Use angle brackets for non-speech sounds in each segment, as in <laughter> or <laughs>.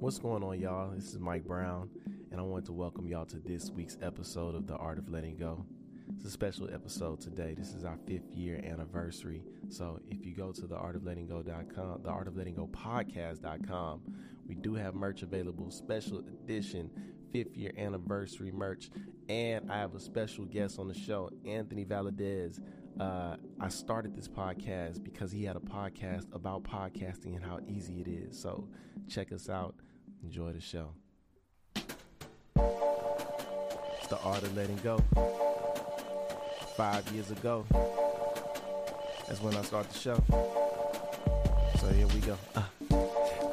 What's going on, y'all? This is Mike Brown, and I want to welcome y'all to this week's episode of The Art of Letting Go. It's a special episode today. This is our fifth year anniversary. So if you go to the art of letting go.com, the art of letting go podcast.com, we do have merch available, special edition fifth year anniversary merch. And I have a special guest on the show, Anthony Valadez. Uh, I started this podcast because he had a podcast about podcasting and how easy it is. So check us out. Enjoy the show. It's the art of letting go. Five years ago, that's when I started the show. So here we go. Uh.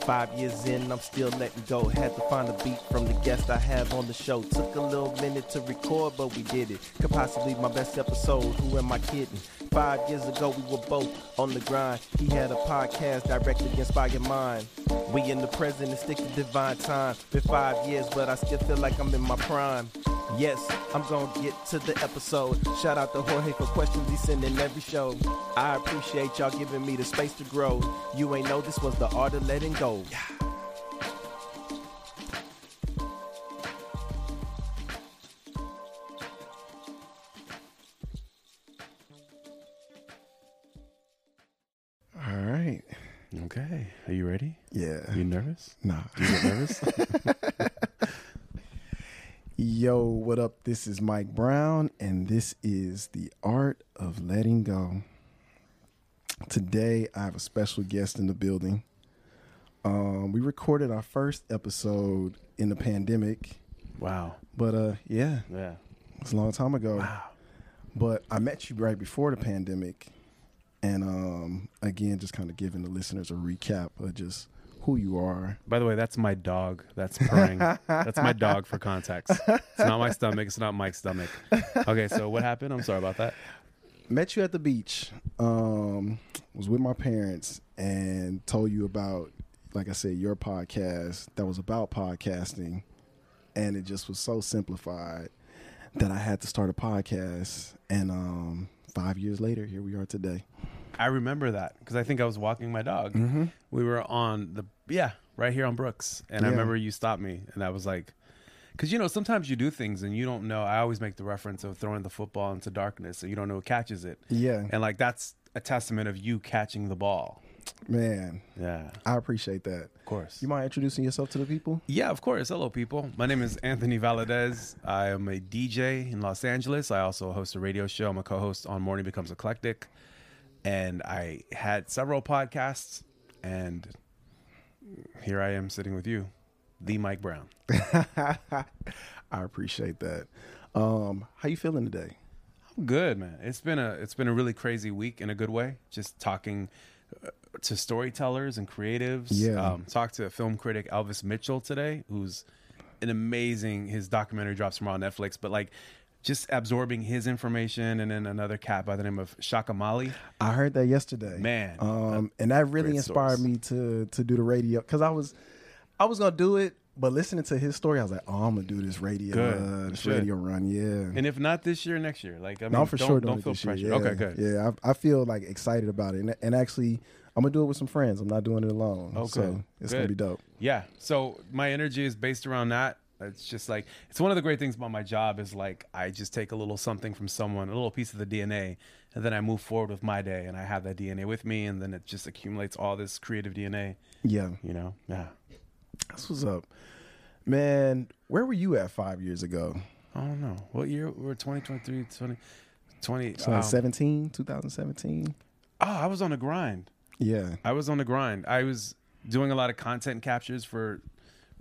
Five years in, I'm still letting go. Had to find a beat from the guest I have on the show. Took a little minute to record, but we did it. Could possibly my best episode. Who am I kidding? Five years ago, we were both on the grind. He had a podcast directly inspired mine. We in the present and stick to divine time. Been five years, but I still feel like I'm in my prime. Yes, I'm gonna get to the episode. Shout out to Jorge for questions he send in every show. I appreciate y'all giving me the space to grow. You ain't know this was the art of letting go. All right. Okay. Are you ready? Yeah. You nervous? Nah. Do you get nervous? <laughs> Yo, what up? This is Mike Brown, and this is The Art of Letting Go. Today, I have a special guest in the building. Um, we recorded our first episode in the pandemic, wow. but uh, yeah, Yeah. it's a long time ago. Wow. But I met you right before the pandemic, and um, again, just kind of giving the listeners a recap of just who you are. By the way, that's my dog. That's purring. that's my dog for context. It's not my stomach. It's not Mike's stomach. Okay, so what happened? I'm sorry about that. met you at the beach. Um, was with my parents and told you about, like I said, your podcast that was about podcasting, and it just was so simplified that I had to start a podcast. And um, five years later, here we are today. I remember that because I think I was walking my dog. Mm-hmm. We were on the yeah right here on Brooks, and I remember you stopped me, and I was like, because you know sometimes you do things and you don't know. I always make the reference of throwing the football into darkness, and you don't know who catches it, Yeah, and like that's a testament of you catching the ball. man, Yeah, I appreciate that. of course. You mind introducing yourself to the people? Yeah, of course. Hello, people. My name is Anthony Valadez. I am a DJ in Los Angeles. I also host a radio show. I'm a co host on Morning Becomes Eclectic. And I had several podcasts. And here I am sitting with you, the Mike Brown. <laughs> I appreciate that. Um, how you feeling today? I'm good, man. It's been a it's been a really crazy week in a good way. Just talking uh, to storytellers and creatives. Yeah. Um, talked to film critic Elvis Mitchell today, who's an amazing. His documentary drops tomorrow on Netflix, but like just absorbing his information, and then another cat by the name of Shaka Mali. I heard that yesterday. Man, Um, and that really inspired stories. me to to do the radio because I was I was gonna do it, but listening to his story, I was like, oh, I'm gonna do this radio, Good. uh, this radio run, yeah. And if not this year, next year. Like I mean, no, for don't, sure don't doing feel pressure. year. Yeah, Okay, good. Yeah, I, I feel like excited about it, and, and actually, I'm gonna do it with some friends. I'm not doing it alone. Oh, so good. it's gonna be dope. Yeah. So my energy is based around that. It's just like it's one of the great things about my job is like I just take a little something from someone, a little piece of the DNA, and then I move forward with my day and I have that DNA with me and then it just accumulates all this creative DNA, Yeah, you know? Yeah. that's what's up, man. Where were you at five years ago? I don't know. What year? We're 2023, 20, 20 So like um, 2017. Oh, I was on the grind. Yeah, I was on the grind. I was doing a lot of content captures for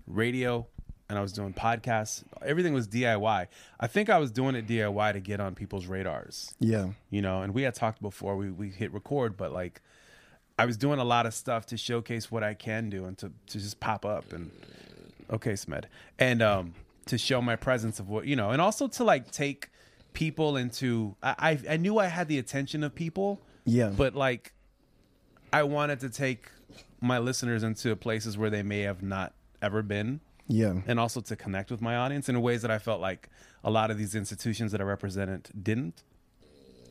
radio and I was doing podcasts. Everything was DIY. I think I was doing it DIY to get on people's radars, yeah, you know, and we had talked before we, we hit record, but like I was doing a lot of stuff to showcase what I can do and to, to just pop up and okay, Smed. And um to show my presence of what you know, and also to like take people into I, I I knew I had the attention of people, yeah. but like I wanted to take my listeners into places where they may have not ever been yeah, and also to connect with my audience in ways that I felt like a lot of these institutions that I represented didn't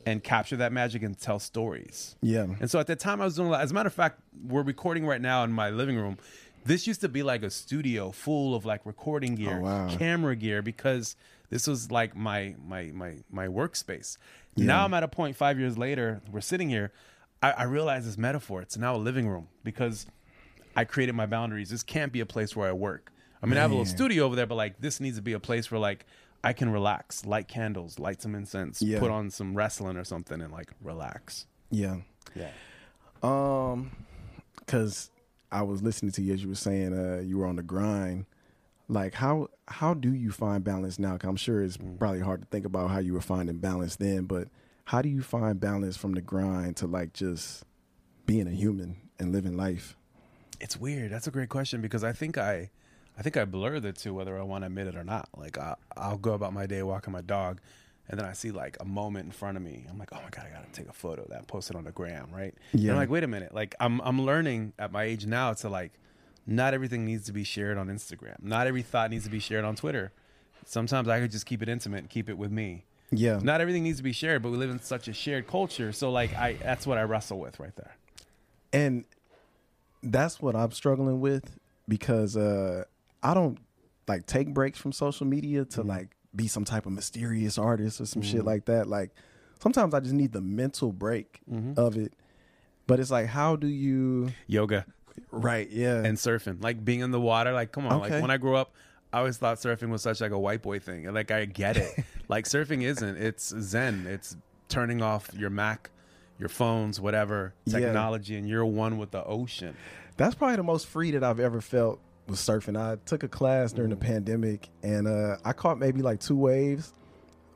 and capture that magic and tell stories. yeah. And so at that time, I was doing a lot. As a matter of fact, we're recording right now in my living room. This used to be like a studio full of like recording oh, gear, Oh, wow. camera gear, because this was like my my my my workspace. Yeah. Now I'm at a point five years later, we're sitting here. I, I realize this metaphor. It's now a living room because I created my boundaries. This can't be a place where I work. I mean, I have a little studio over there, but like this needs to be a place where like I can relax, light candles, light some incense, Yeah. put on some wrestling or something, and like relax. Yeah. Yeah. Um, cause I was listening to you as you were saying, uh, you were on the grind. Like how how do you find balance now? 'Cause I'm sure it's probably hard to think about how you were finding balance then, but how do you find balance from the grind to like just being a human and living life? It's weird. That's a great question because I think I, I think I blur the two whether I want to admit it or not. Like I, I'll go about my day walking my dog, and then I see like a moment in front of me. I'm like, oh my god, I gotta take a photo of that, post it on the gram, right? And Yeah. I'm like, wait a minute. Like I'm, I'm learning at my age now to like, not everything needs to be shared on Instagram. Not every thought needs to be shared on Twitter. Sometimes I could just keep it intimate and keep it with me. Yeah. Not everything needs to be shared, but we live in such a shared culture. So like, I that's what I wrestle with right there. And that's what I'm struggling with because uh I don't like take breaks from social media to mm-hmm. like be some type of mysterious artist or some shit mm-hmm. like that. Like sometimes I just need the mental break mm-hmm. of it. But it's like how do you Yoga. Right, yeah. and surfing, like being in the water. Like, come on, Okay. like when I grew up, I always thought surfing was such like a white boy thing. Like, I get it. <laughs> like, surfing isn't. It's zen. It's turning off your Mac, your phones, whatever Yeah. technology, and you're one with the ocean. That's probably the most free that I've ever felt was surfing. I took a class during the pandemic and uh, I caught maybe like two waves,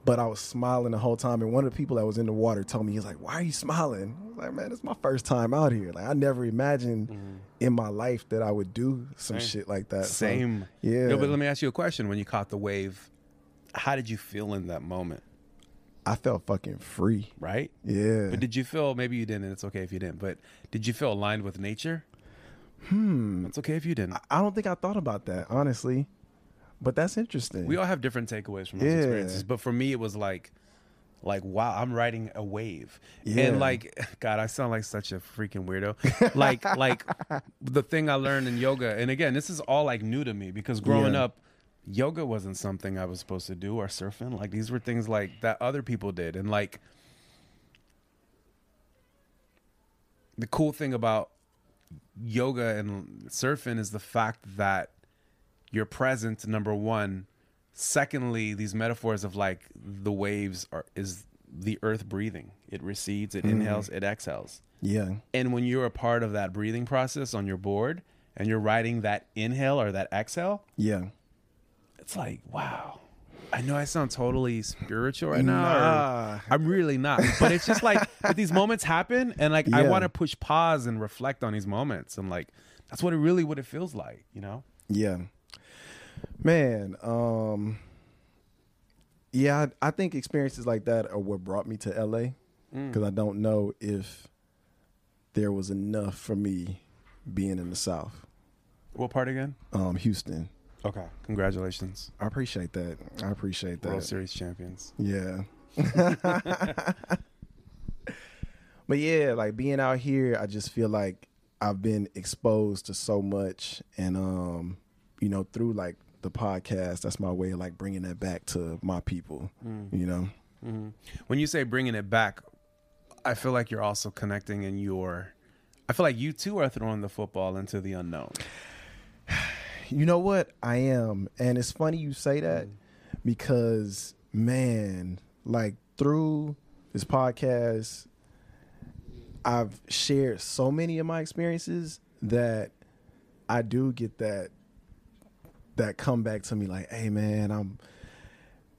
but I was smiling the whole time. And one of the people that was in the water told me, he's like, Why are you smiling? I was like, Man, it's my first time out here. Like, I never imagined in my life that I would do some Same. shit like that. So, Same. yeah. No, but let me ask you a question. When you caught the wave, how did you feel in that moment? I felt fucking free. Right? Yeah. But did you feel maybe you didn't? and It's okay if you didn't. But did you feel aligned with nature? Hmm. It's okay if you didn't. I don't think I thought about that, honestly. But that's interesting. we all have different takeaways from those Yeah. experiences but for me it was like like wow i'm riding a wave Yeah. and like <laughs> god i sound like such a freaking weirdo like <laughs> like the thing i learned in yoga and again this is all like new to me because growing Yeah. up yoga wasn't something i was supposed to do or surfing like these were things like that other people did and like the cool thing about yoga and surfing is the fact that you're present number one. Secondly these metaphors of like the waves are is the earth breathing. It recedes it mm-hmm. inhales it exhales. Yeah. and when you're a part of that breathing process on your board and you're riding that inhale or that exhale Yeah. it's like wow i know i sound totally spiritual right now Nah. i'm really not but it's just like but these moments happen and like i Yeah. want to push pause and reflect on these moments and like that's what it really what it feels like you know Yeah. Man, um yeah, I, I think experiences like that are what brought me to LA because I don't know if there was enough for me being in the South. what part again Um Houston. Okay congratulations I appreciate that. I appreciate that. world series champions Yeah. <laughs> but yeah, like being out here, I just feel like I've been exposed to so much and um you know through like the podcast that's my way of like bringing that back to my people you know when you say bringing it back i feel like you're also connecting and you're i feel like you too are throwing the football into the unknown you know what? I am. And it's funny you say that because man like through this podcast i've shared so many of my experiences that i do get that that come back to me like hey man i'm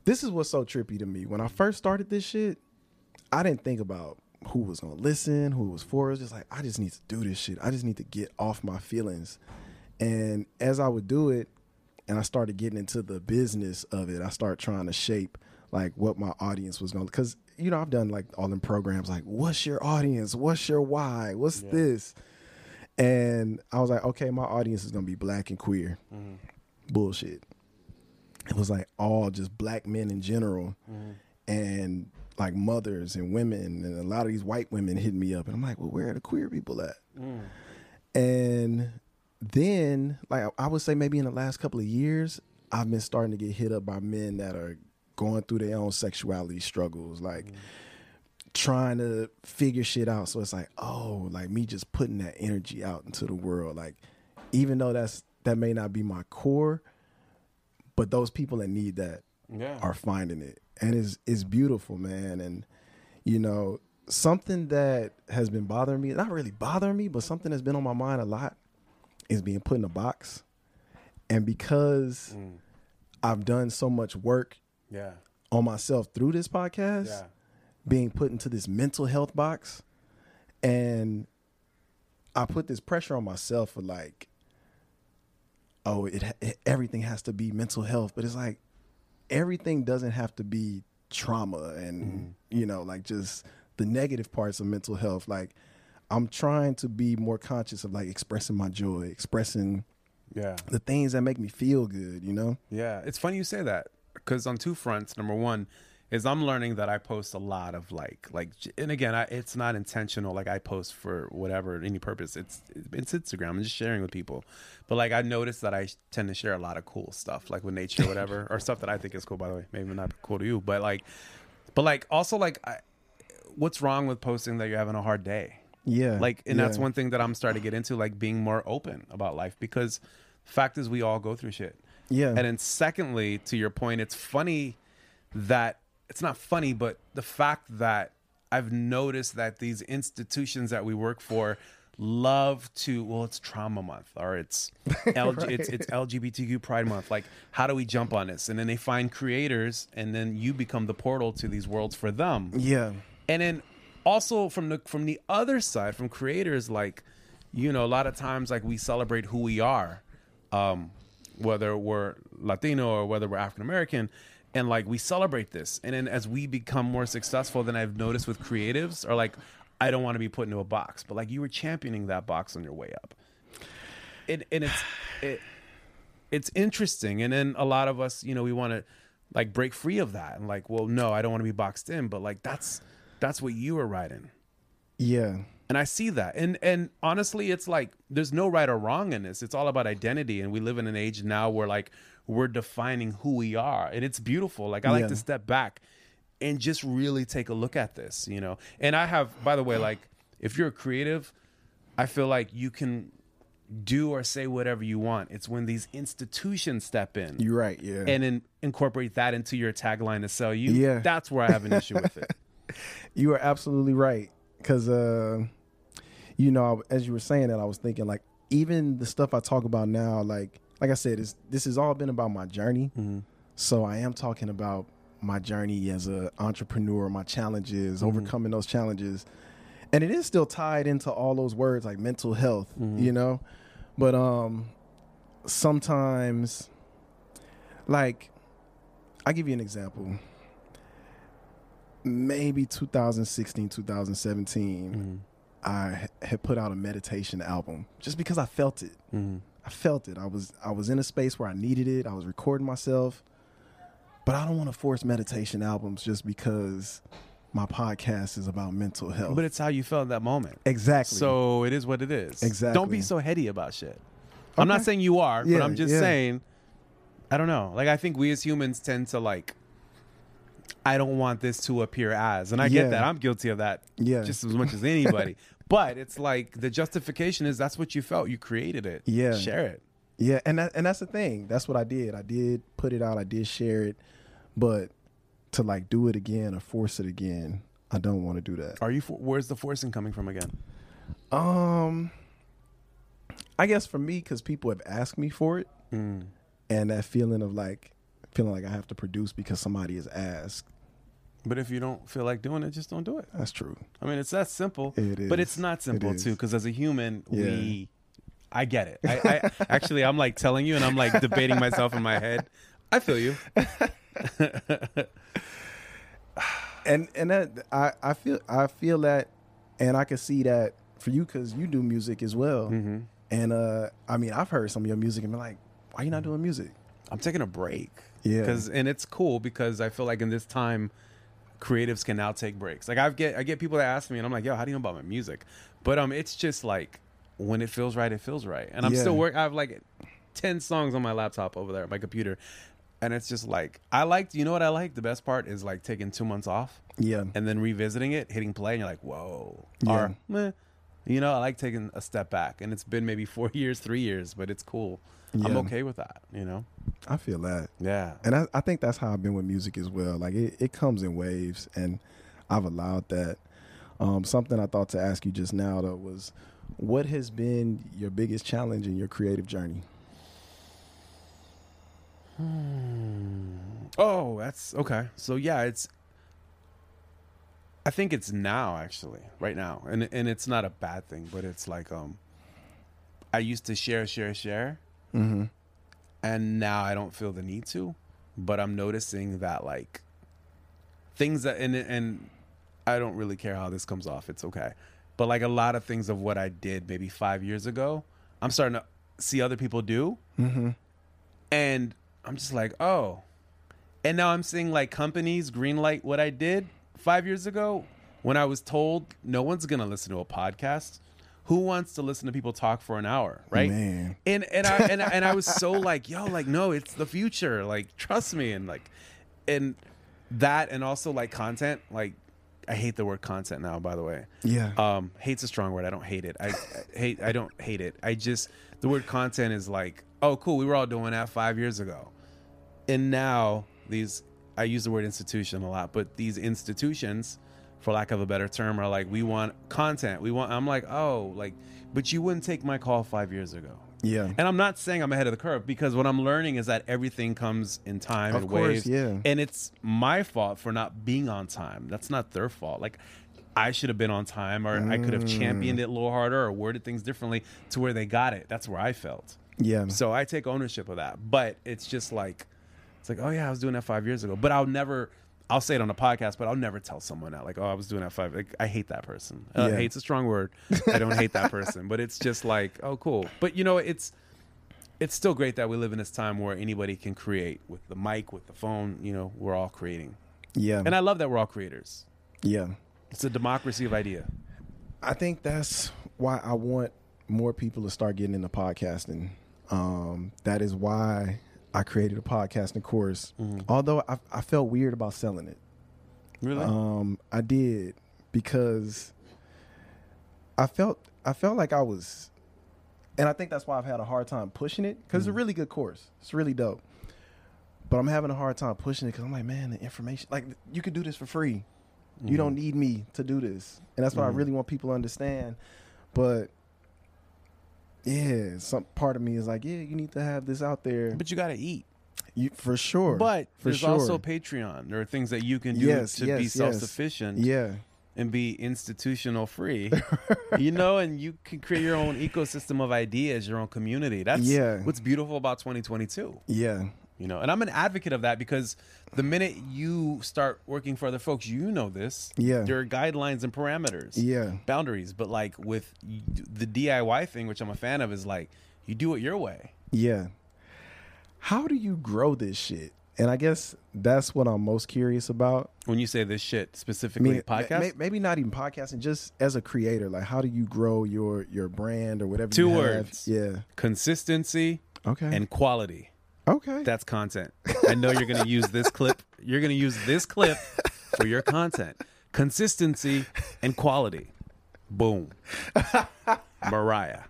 this is what's so trippy to me. When i first started this shit i didn't think about who was gonna listen who was for. It was just like i just need to do this shit. I just need to get off my feelings and as i would do it and i started getting into the business of it i started trying to shape like what my audience was gonna because you know i've done like all them programs like what's your audience? What's your why? What's this? And i was like okay my audience is gonna be black and queer. Mm-hmm. Bullshit. It was like all just black men in general mm-hmm. and like mothers and women and a lot of these white women hit me up and I'm like, well, where are the queer people at? Mm. And then like I would say maybe in the last couple of years, I've been starting to get hit up by men that are going through their own sexuality struggles, like mm. trying to figure shit out. So it's like, oh, like me just putting that energy out into the world. Like, even though that's that may not be my core, but those people that need that Yeah. are finding it. And it's it's beautiful, man. And you know, something that has been bothering me, not really bothering me, but something that's been on my mind a lot is being put in a box. And because Mm. I've done so much work Yeah. on myself through this podcast, Yeah. being put into this mental health box and I put this pressure on myself for like oh it, it everything has to be mental health but it's like everything doesn't have to be trauma and you know like just the negative parts of mental health like I'm trying to be more conscious of like expressing my joy expressing Yeah. the things that make me feel good you know Yeah, it's funny you say that because on two fronts. Number one is I'm learning that I post a lot of like like, and again, I, it's not intentional. Like I post for whatever any purpose. It's it's Instagram. I'm just sharing with people. But like I noticed that I tend to share a lot of cool stuff, like with nature, or whatever, <laughs> or stuff that I think is cool. By the way, maybe not cool to you, but like, but like also like, I, what's wrong with posting that you're having a hard day? Yeah like and that's one thing that i'm starting to get into like being more open about life because fact is we all go through shit. Yeah. And then secondly to your point it's funny that it's not funny but the fact that i've noticed that these institutions that we work for love to well it's trauma month or it's <laughs> LG, it's it's lgbtq pride month. Like how do we jump on this? And then they find creators and then you become the portal to these worlds for them. Yeah. And then also from the from the other side from creators like you know a lot of times like we celebrate who we are um whether we're latino or whether we're african american and like we celebrate this. And then as we become more successful than i've noticed with creatives are like i don't want to be put into a box but like you were championing that box on your way up. And, and it's it, it's interesting and then a lot of us you know we want to like break free of that and like well no i don't want to be boxed in but like that's that's what you were writing. Yeah. And i see that. And and honestly it's like there's no right or wrong in this. It's all about identity. And we live in an age now where like we're defining who we are. And it's beautiful. Like i like Yeah. to step back and just really take a look at this you know? And i have by the way like if you're a creative i feel like you can do or say whatever you want. It's when these institutions step in. You're right. Yeah. And then incorporate that into your tagline to sell you. Yeah. that's where i have an issue with it <laughs> You are absolutely right. Because, uh, you know, as you were saying that, I was thinking like even the stuff I talk about now, like like I said, it's, this has all been about my journey. So I am talking about my journey as an entrepreneur, my challenges, overcoming those challenges, and it is still tied into all those words like mental health, you know. But um, sometimes, like, I give you an example maybe 2016 2017 mm-hmm. i had put out a meditation album just because i felt it mm-hmm. i felt it i was i was in a space where i needed it i was recording myself but i don't want to force meditation albums just because my podcast is about mental health but it's how you felt at that moment exactly So it is what it is. Exactly. Don't be so heady about shit. I'm not saying you are, Yeah, but I'm just yeah. saying I don't know. Like I think we as humans tend to like I don't want this to appear as. And I Yeah. get that. I'm guilty of that Yeah. just as much as <laughs> anybody. but it's like the justification is that's what you felt. You created it. Yeah. Share it. yeah and that, and that's the thing that's what i did i did put it out i did share it but to like do it again or force it again i don't want to do that Are you for, where's the forcing coming from again? Um, I guess for me, because people have asked me for it, Mm. and that feeling of like feeling like I have to produce because somebody has asked. But if you don't feel like doing it, just don't do it. That's true. I mean, it's that simple. It But it's not simple is. too, because as a human, Yeah. we, I get it. I, I actually, I'm like telling you, and I'm like debating myself in my head. I feel you. <laughs> And and that I I feel I feel that, and I can see that for you because you do music as well. Mm-hmm. And uh, I mean, I've heard some of your music and been like, why are you not doing music? I'm taking a break. Yeah. Because and it's cool because I feel like in this time, creatives can now take breaks. Like I get I get people that ask me, and I'm like, yo, how do you know about my music? But um, it's just like when it feels right, it feels right. And I'm Yeah. still work. I have like ten songs on my laptop over there, my computer, and it's just like I liked. You know what I like? The best part is like taking two months off Yeah. and then revisiting it, hitting play, and you're like, whoa. Yeah. Or, meh. You know, I like taking a step back, and it's been maybe four <laughs> years, three years, but it's cool. I'm okay with that. You know? I feel that. Yeah. And I, I think that's how I've been with music as well. Like it, it comes in waves, and I've allowed that. Um, something I thought to ask you just now though was, what has been your biggest challenge in your creative journey? Oh, that's okay. So yeah, it's. I think it's now actually, right now, and and it's not a bad thing, but it's like um. I used to share, share, share, Mm-hmm. And now I don't feel the need to, but I'm noticing that like things that and and I don't really care how this comes off. It's okay, but like a lot of things of what I did maybe five years ago, I'm starting to see other people do, Mm-hmm. and I'm just like, oh. And now I'm seeing like companies greenlight what I did five years ago when I was told no one's gonna listen to a podcast. Who wants to listen to people talk for an hour, right? Man. And and I and I, and I was so <laughs> like, yo, like no, it's the future. Like trust me, and like, and that, and also like content. Like, I hate the word content now. By the way, Yeah. um, hate's a strong word. I don't hate it. I, I hate. I don't hate it. I just the word content is like, oh, cool. We were all doing that five years ago, and now these. I use the word institution a lot, but these institutions, for lack of a better term, are like, we want content. We want. I'm like, oh, like, but you wouldn't take my call five years ago. yeah. And I'm not saying I'm ahead of the curve because what I'm learning is that everything comes in time Of and course, waves. yeah. And it's my fault for not being on time. That's not their fault. Like I should have been on time or I could have Mm. championed it a little harder or worded things differently to where they got it. That's where I felt. yeah. So I take ownership of that. But it's just like it's like, oh yeah, I was doing that five years ago. But I'll never I'll say it on the podcast, but I'll never tell someone that. Like, oh, I was doing that five. Like, I hate that person. Uh, Yeah. Hate's a strong word. I don't hate that person, but it's just like, oh, cool. But you know, it's it's still great that we live in this time where anybody can create with the mic, with the phone. You know, we're all creating, yeah. and I love that we're all creators. yeah. It's a democracy of idea. I think that's why I want more people to start getting into podcasting. Um, that is why I created a podcast podcasting course. Although I, I felt weird about selling it. Really? Um, I did because I felt I felt like I was, and I think that's why I've had a hard time pushing it because it's a really good course. It's really dope. But I'm having a hard time pushing it because I'm like, man, the information like you could do this for free. You don't need me to do this, and that's what I Mhm. really want people to understand. But yeah, some part of me is like, yeah, you need to have this out there, but you got to eat. you, for sure. But for there's sure. also Patreon. There are things that you can do Yes, to yes, be self-sufficient. yeah, and be institutional free. <laughs> you know, and you can create your own ecosystem of ideas, your own community. That's Yeah. what's beautiful about 2022. yeah, You know, and I'm an advocate of that because the minute you start working for other folks, you know this. Yeah. There are guidelines and parameters. yeah. Boundaries, but like with the DIY thing, which I'm a fan of, is like you do it your way. Yeah. How do you grow this shit? And I guess that's what I'm most curious about. When you say this shit I specifically, mean, podcast. ma- ma- maybe not even podcasting, just as a creator. Like, how do you grow your your brand or whatever? Two you have? words. Yeah. Consistency Okay. and quality. Okay. That's content. I know you're going to use this clip. You're going to use this clip for your content. Consistency and quality. Boom. Mariah.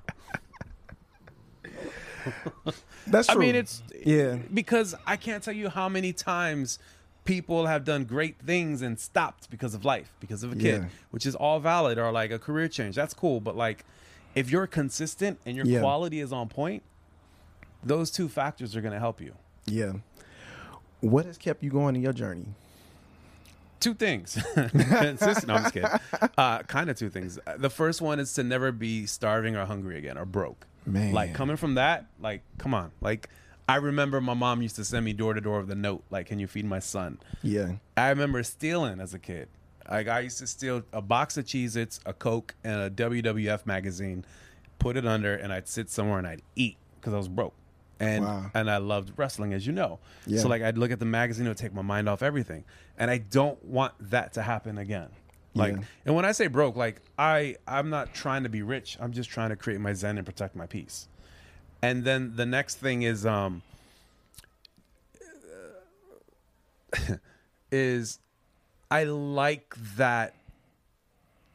that's true. I mean, it's yeah. because I can't tell you how many times people have done great things and stopped because of life, because of a kid, Yeah. which is all valid, or like a career change. That's cool, but like if you're consistent and your Yeah. quality is on point, those two factors are going to help you. Yeah. What has kept you going in your journey? two things. <laughs> <laughs> Consistent. No, I'm just kidding. Uh, kind of two things. Uh, The first one is to never be starving or hungry again or broke. Man. Like coming from that, like come on. Like I remember my mom used to send me door to door with a note, like, "Can you feed my son?" Yeah. I remember stealing as a kid. Like I used to steal a box of Cheez-Its, a Coke, and a WWF magazine, put it under, and I'd sit somewhere and I'd eat because I was broke. And Wow. and I loved wrestling, as you know. Yeah. So like I'd look at the magazine, it would take my mind off everything. And I don't want that to happen again. Like, Yeah. and when I say broke, like I I'm not trying to be rich. I'm just trying to create my zen and protect my peace. And then the next thing is um <laughs> is I like that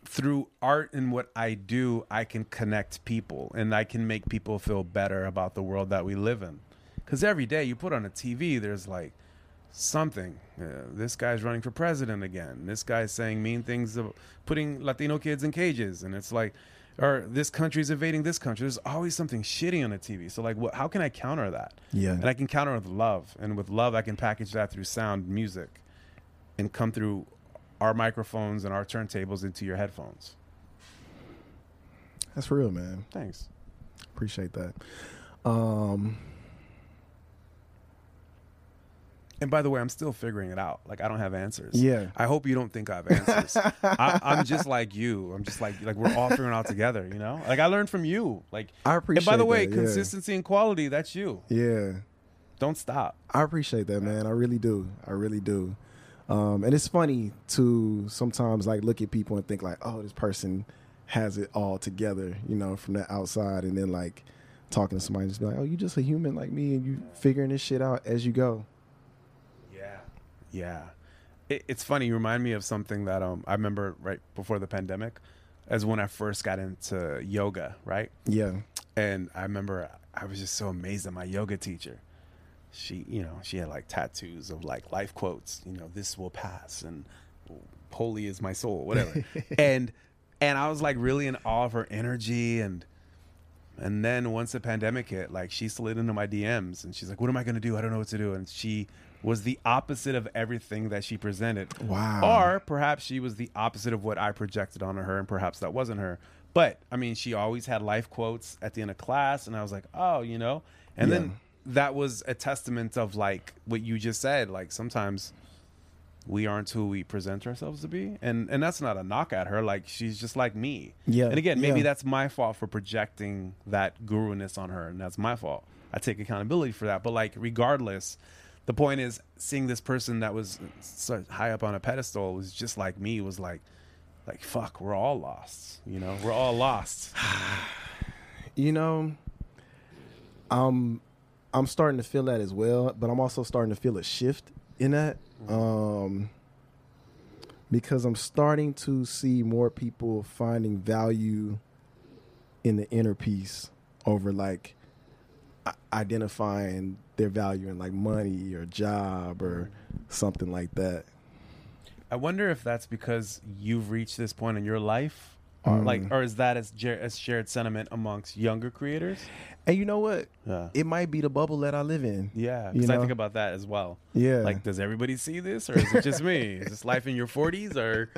through art and what I do, I can connect people and I can make people feel better about the world that we live in. Because every day you put on a TV, there's like something. Uh, this guy's running for president again. This guy's saying mean things, of putting Latino kids in cages, and it's like, or this country's invading this country. There's always something shitty on the TV. So like, what? How can I counter that? Yeah. And I can counter with love, and with love, I can package that through sound, music, and come through our microphones and our turntables into your headphones. That's real, man. Thanks. Appreciate that. Um, And by the way, I'm still figuring it out. Like I don't have answers. Yeah. I hope you don't think I have answers. <laughs> I, I'm just like you. I'm just like like we're all figuring it out together. You know. Like I learned from you. Like I And appreciate. by the way, yeah. consistency and quality. That's you. Yeah. Don't stop. I appreciate that, man. I really do. I really do. Um, and it's funny to sometimes like look at people and think like, oh, this person has it all together, you know, from the outside, and then like talking to somebody just be like, oh, you just a human like me, and you figuring this shit out as you go. Yeah. Yeah. It, it's funny. You remind me of something that um I remember right before the pandemic, as when I first got into yoga. Right. Yeah. And I remember I was just so amazed at my yoga teacher. She, you know, she had like tattoos of like life quotes, you know, this will pass and holy is my soul, whatever. <laughs> and and I was like really in awe of her energy and and then once the pandemic hit, like she slid into my DMs and she's like, What am I gonna do? I don't know what to do. And she was the opposite of everything that she presented. Wow. Or perhaps she was the opposite of what I projected onto her, and perhaps that wasn't her. But I mean, she always had life quotes at the end of class, and I was like, oh, you know. And Yeah. then that was a testament of like what you just said. Like sometimes we aren't who we present ourselves to be, and and that's not a knock at her. Like she's just like me. Yeah, And again, maybe yeah. that's my fault for projecting that guru-ness on her, and that's my fault. I take accountability for that. But like, regardless, the point is seeing this person that was so high up on a pedestal was just like me. Was like, like fuck, we're all lost. You know, we're all lost. <sighs> You know, I'm I'm starting to feel that as well, but I'm also starting to feel a shift in that. Um because I'm starting to see more people finding value in the inner peace over like identifying their value in like money or job or something like that. I wonder if that's because you've reached this point in your life, or like, or is that as, as shared sentiment amongst younger creators? And you know what? Yeah, It might be the bubble that I live in. yeah. You Because I think about that as well. Yeah. Like, does everybody see this, or is it just me? <laughs> is this life in your forties, or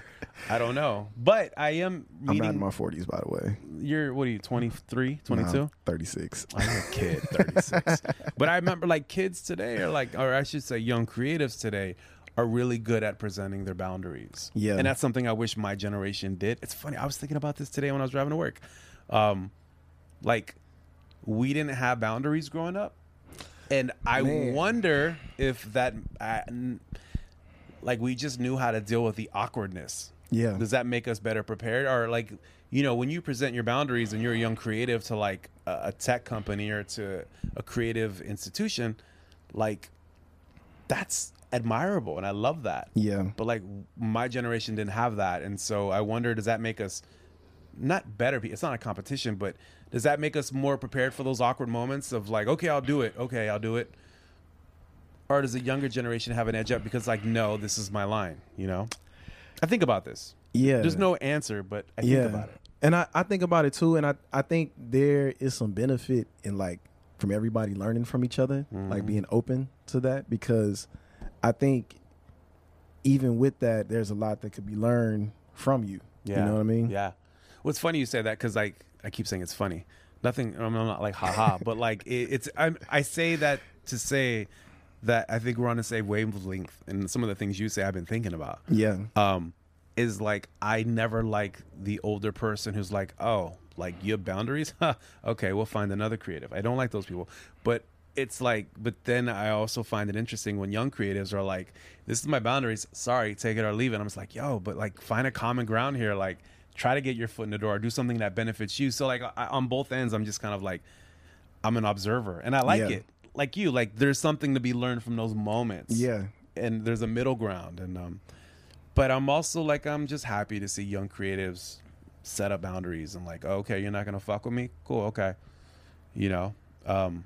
I don't know. But I am I'm not in my 40s by the way. you're what are you? 23, 22? No, I'm 36. I'm a kid, 36. <laughs> but I remember like kids today are like, or I should say young creatives today are really good at presenting their boundaries. Yeah. And that's something I wish my generation did. It's funny. I was thinking about this today when I was driving to work. Um, like we didn't have boundaries growing up. And I Man. wonder if that, n- like, we just knew how to deal with the awkwardness Yeah. does that make us better prepared or like you know when you present your boundaries and you're a young creative to like a, a tech company or to a creative institution like that's admirable and i love that Yeah. but like my generation didn't have that and so i wonder does that make us not better it's not a competition but does that make us more prepared for those awkward moments of like okay i'll do it okay i'll do it or does the younger generation have an edge up because like no this is my line you know i think about this Yeah. there's no answer, but I think about it. And I, I think about it too, and I, I think there is some benefit in like from everybody learning from each other, Mm-hmm. like being open to that because I think even with that, there's a lot that could be learned from you. Yeah. You know what I mean? Yeah. Well, funny you say that because like I keep saying it's funny. Nothing. I'm not like haha, <laughs> but like it, it's. I'm, I say that to say that I think we're on the same wavelength, and some of the things you say I've been thinking about. Yeah. Um, is like I never like the older person who's like, oh, like your boundaries. <laughs> Okay, we'll find another creative. I don't like those people, but it's like, but then I also find it interesting when young creatives are like, "This is my boundaries. Sorry, take it or leave it." I'm just like, "Yo," but like, find a common ground here. Like, try to get your foot in the door. Do something that benefits you. So like, I, on both ends, I'm just kind of like, I'm an observer, and I like Yeah. it. Like you, like there's something to be learned from those moments. Yeah. and there's a middle ground, and um, but I'm also like, I'm just happy to see young creatives set up boundaries and like, okay, you're not gonna fuck with me. Cool, okay, you know, um,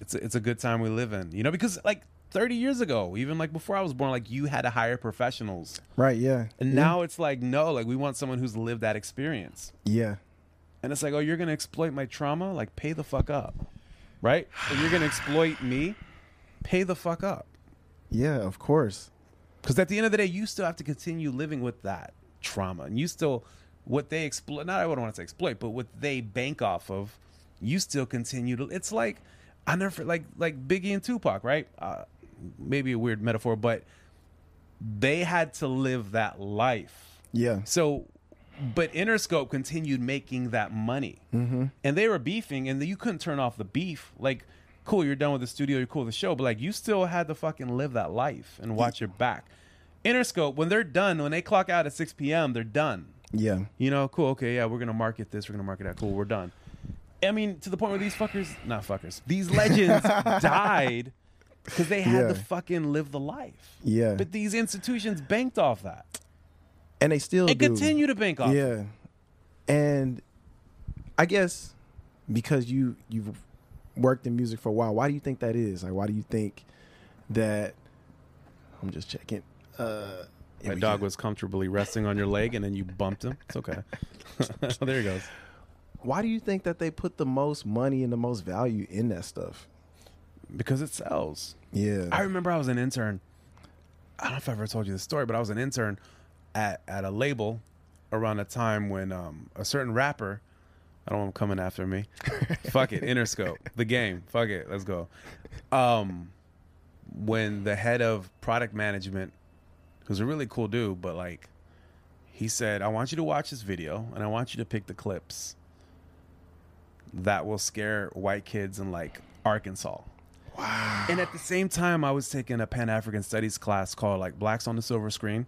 it's a, it's a good time we live in, you know, because like 30 years ago, even like before I was born, like you had to hire professionals, Right. Yeah. and yeah. now it's like no, like we want someone who's lived that experience, Yeah. and it's like, oh, you're gonna exploit my trauma, like pay the fuck up, right? If you're gonna exploit me, pay the fuck up. Yeah. Of course. Because at the end of the day, you still have to continue living with that trauma, and you still what they exploit. Not I wouldn't want to say exploit, but what they bank off of, you still continue to. It's like I never like like Biggie and Tupac, right? Uh, maybe a weird metaphor, but they had to live that life. Yeah. So, but Interscope continued making that money, mm-hmm. and they were beefing, and you couldn't turn off the beef. Like, cool, you're done with the studio, you're cool with the show, but like, you still had to fucking live that life and watch your back. Interscope, when they're done, when they clock out at 6 p.m., they're done. Yeah. You know, cool, okay, yeah, we're gonna market this, we're gonna market that, cool, we're done. I mean, to the point where these fuckers, not fuckers, these legends <laughs> died because they had to fucking live the life. Yeah. But these institutions banked off that and they still and do. continue to bank off. Yeah. And I guess because you you've worked in music for a while, why do you think that is? Like why do you think that I'm just checking. Uh My dog go. was comfortably resting on your leg, and then you bumped him. It's okay. <laughs> <laughs> there he goes. Why do you think that they put the most money and the most value in that stuff? Because it sells. Yeah. I remember I was an intern. I don't know if I ever told you this story, but I was an intern at, at a label around a time when um, a certain rapper, I don't want him coming after me. <laughs> Fuck it, Interscope, The Game. Fuck it, let's go. Um, when the head of product management, who's a really cool dude, but like, he said, I want you to watch this video and I want you to pick the clips that will scare white kids in like Arkansas. wow. And at the same time, I was taking a Pan African Studies class called like Blacks on the Silver Screen.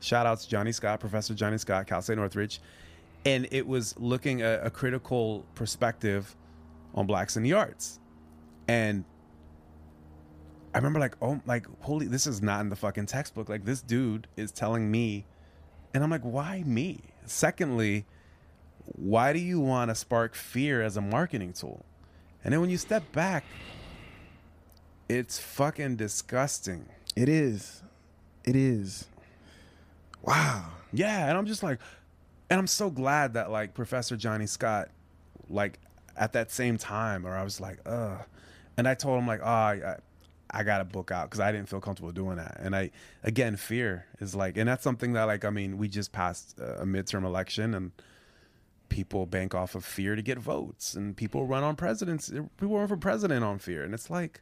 Shout out to Johnny Scott, Professor Johnny Scott, Cal State Northridge. And it was looking at a critical perspective on blacks in the arts. And I remember like, oh, like, holy, this is not in the fucking textbook. Like, this dude is telling me, and I'm like, why me? Secondly, why do you want to spark fear as a marketing tool? And then when you step back, it's fucking disgusting. It is. It is. Wow. Yeah, and I'm just like, and I'm so glad that like Professor Johnny Scott, like at that same time, or I was like, ugh, and I told him like, oh, I, I got to book out because I didn't feel comfortable doing that, and I again fear is like, and that's something that like I mean we just passed a a midterm election and people bank off of fear to get votes, and people run on presidents, uh, people run for president on fear, and it's like.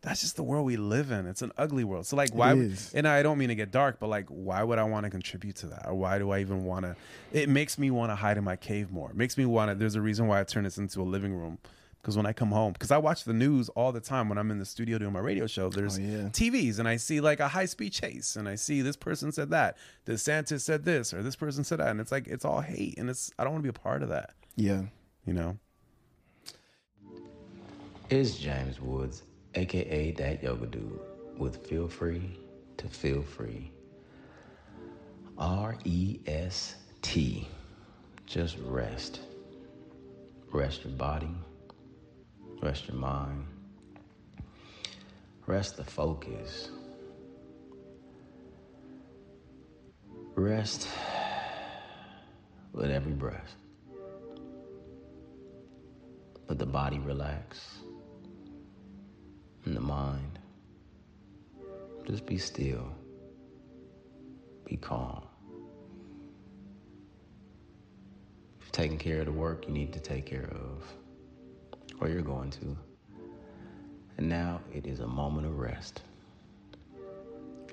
That's just the world we live in. It's an ugly world. So like, why? and I don't mean to get dark, but like, why would I want to contribute to that? Or why do I even want to? It makes me want to hide in my cave more. It makes me want to. There's a reason why I turn this into a living room. Because when I come home, because I watch the news all the time when I'm in the studio doing my radio show, there's Oh, yeah. TVs and I see like a high speed chase and I see this person said that, DeSantis said this, or this person said that. And it's like, it's all hate. And it's, I don't want to be a part of that, Yeah. you know? It's James Woods, aka Dat Yoga Dude, with Feel Free to Feel Free. R E S T. Just rest. Rest your body, rest your mind, rest the focus. Rest with every breath. Let the body relax and the mind. Just be still. Be calm. Taken care of the work you need to take care of, or you're going to. And now it is a moment of rest.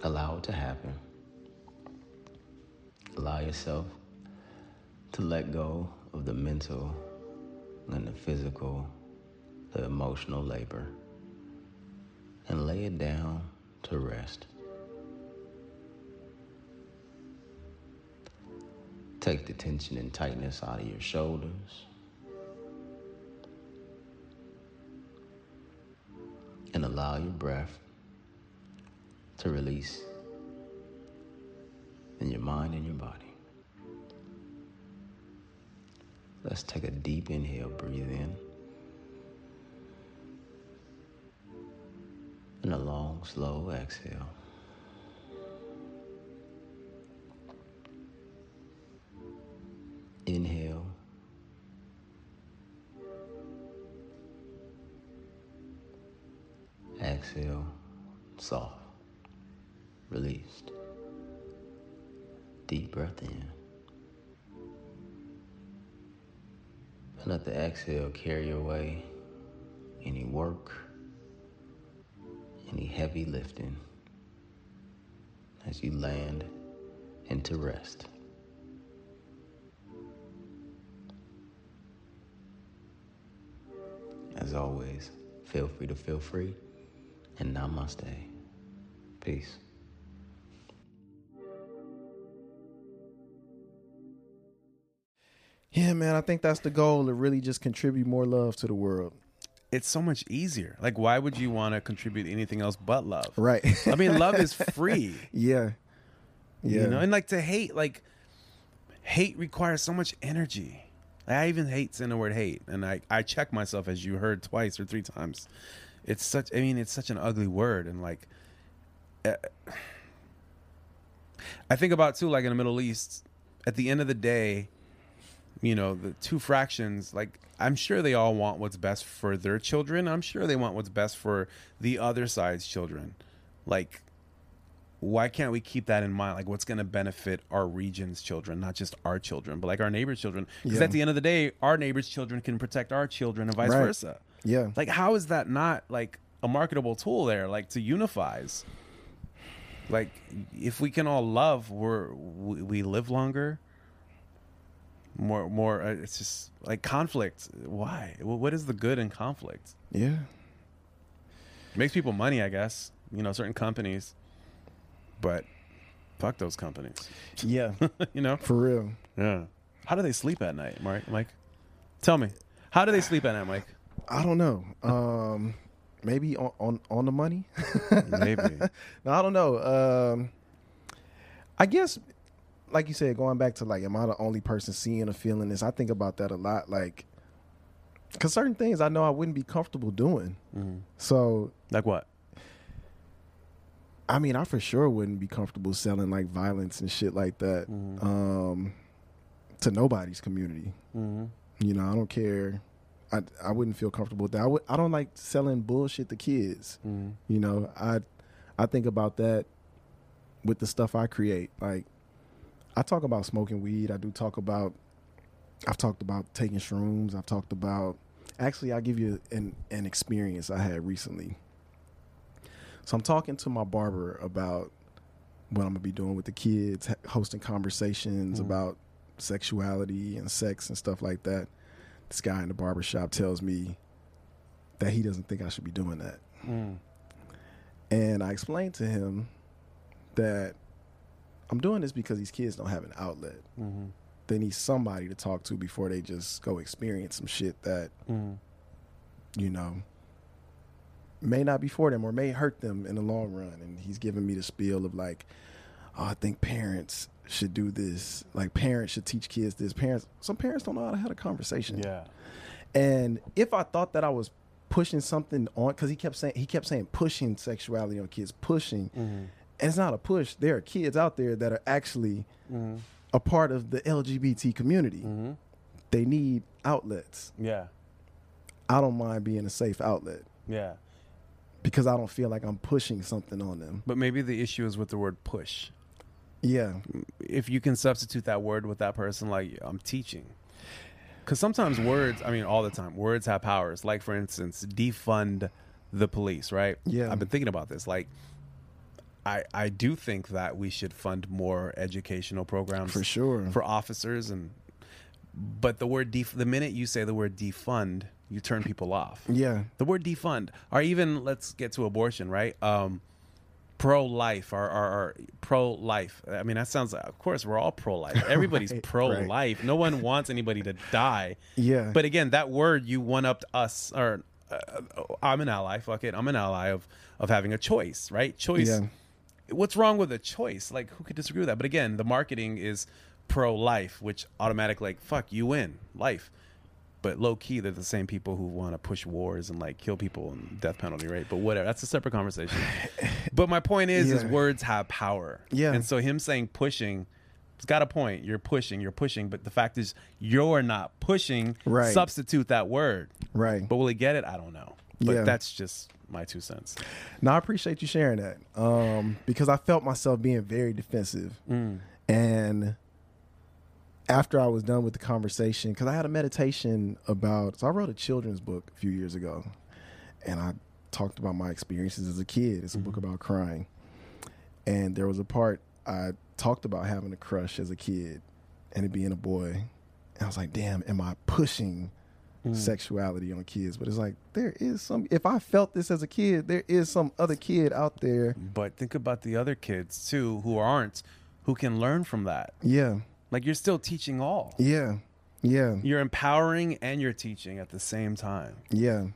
Allow it to happen. Allow yourself to let go of the mental and the physical, the emotional labor. And lay it down to rest. Take the tension and tightness out of your shoulders. And allow your breath to release in your mind and your body. Let's take a deep inhale, breathe in. And a long, slow exhale. Exhale carry away any work, any heavy lifting as you land into rest. As always, feel free to feel free and namaste. Peace. Yeah, man, I think that's the goal to really just contribute more love to the world. It's so much easier. Like, why would you want to contribute anything else but love? Right. I mean, love is <laughs> free. yeah. Yeah. You know, and like to hate, like hate requires so much energy. I even hate saying the word hate, and I I check myself as you heard twice or three times. It's such. I mean, it's such an ugly word, and like, uh, I think about too, like in the Middle East. At the end of the day, you know, the two fractions. Like, I'm sure they all want what's best for their children. I'm sure they want what's best for the other side's children. Like, why can't we keep that in mind? Like, what's going to benefit our region's children, not just our children, but like our neighbors' children? Because Yeah. at the end of the day, our neighbors' children can protect our children and vice Right. versa. Yeah. Like, how is that not like a marketable tool there? Like to unifies. Like, if we can all love, we're we, we live longer. More, more. Uh, it's just like conflict. Why? What is the good in conflict? Yeah. makes people money, I guess. You know, certain companies, but fuck those companies. Yeah. <laughs> you know? For real. Yeah. How do they sleep at night, Mike? Mike, tell me, how do they sleep at night, Mike? I don't know. Um maybe on on, on the money. <laughs> Maybe. no, I don't know. Um I guess like you said, going back to like, am I the only person seeing or feeling this? I think about that a lot. Like, because certain things I know I wouldn't be comfortable doing. Mhm. So, Like what? I mean, I for sure wouldn't be comfortable selling like violence and shit like that Mhm. um, to nobody's community. Mm-hmm. You know, I don't care. I I wouldn't feel comfortable with that. I would. I don't like selling bullshit to kids. Mm-hmm. You know, I I think about that with the stuff I create. Like I talk about smoking weed. I do talk about I've talked about taking shrooms. I've talked about actually I'll give you an an experience I had recently. So I'm talking to my barber about what I'm gonna be doing with the kids, hosting conversations Mhm. about sexuality and sex and stuff like that. This guy in the barber shop tells me that he doesn't think I should be doing that. Mm. And I explained to him that I'm doing this because these kids don't have an outlet. Mm-hmm. They need somebody to talk to before they just go experience some shit that, Mm-hmm. you know, may not be for them or may hurt them in the long run. And he's giving me the spiel of like, oh, I think parents should do this. Like parents should teach kids this. Parents, some parents don't know how to have a conversation. Yeah. And if I thought that I was pushing something on, because he kept saying he kept saying pushing sexuality on kids, pushing. Mm-hmm. And it's not a push. There are kids out there that are actually Mm-hmm. a part of the LGBT community. Mm-hmm. They need outlets. Yeah. I don't mind being a safe outlet Yeah. because I don't feel like I'm pushing something on them. But maybe the issue is with the word push. Yeah. if you can substitute that word with that person, like I'm teaching. Because sometimes words, I mean, all the time, words have powers. Like, for instance, defund the police, right? Yeah. I've been thinking about this. Like, I, I do think that we should fund more educational programs For sure. for officers and but the word def- the minute you say the word defund, you turn people off. Yeah. The word defund, or even let's get to abortion, right? Um, pro life or, or, or pro life. I mean, that sounds. Of course, we're all pro life. <laughs> Everybody's Right, pro right. life. No one wants anybody to die. Yeah. But again, that word you one upped us, or uh, I'm an ally. Fuck it, I'm an ally of of having a choice, right? Choice. Yeah. What's wrong with a choice? Like, who could disagree with that? But again, the marketing is pro life, which automatically like fuck you win life. But low key, they're the same people who want to push wars and like kill people and death penalty, right? But whatever, that's a separate conversation. <laughs> but my point is, is words have power. Yeah. And so him saying pushing, it's got a point. You're pushing, you're pushing, but the fact is, you're not pushing. Right. Substitute that word. Right. But will he get it? I don't know. But Yeah. that's just my two cents. Now I appreciate you sharing that. Um, because I felt myself being very defensive. And after I was done with the conversation, because I had a meditation about, so I wrote a children's book a few years ago, and I talked about my experiences as a kid. It's a book about crying. And there was a part I talked about having a crush as a kid and it being a boy. And I was like, damn, am I pushing Mm. sexuality on kids? But it's like, there is some, if I felt this as a kid, there is some other kid out there. But think about the other kids too who aren't, who can learn from that. Yeah. Like you're still teaching all. Yeah. Yeah. You're empowering and you're teaching at the same time. Yeah.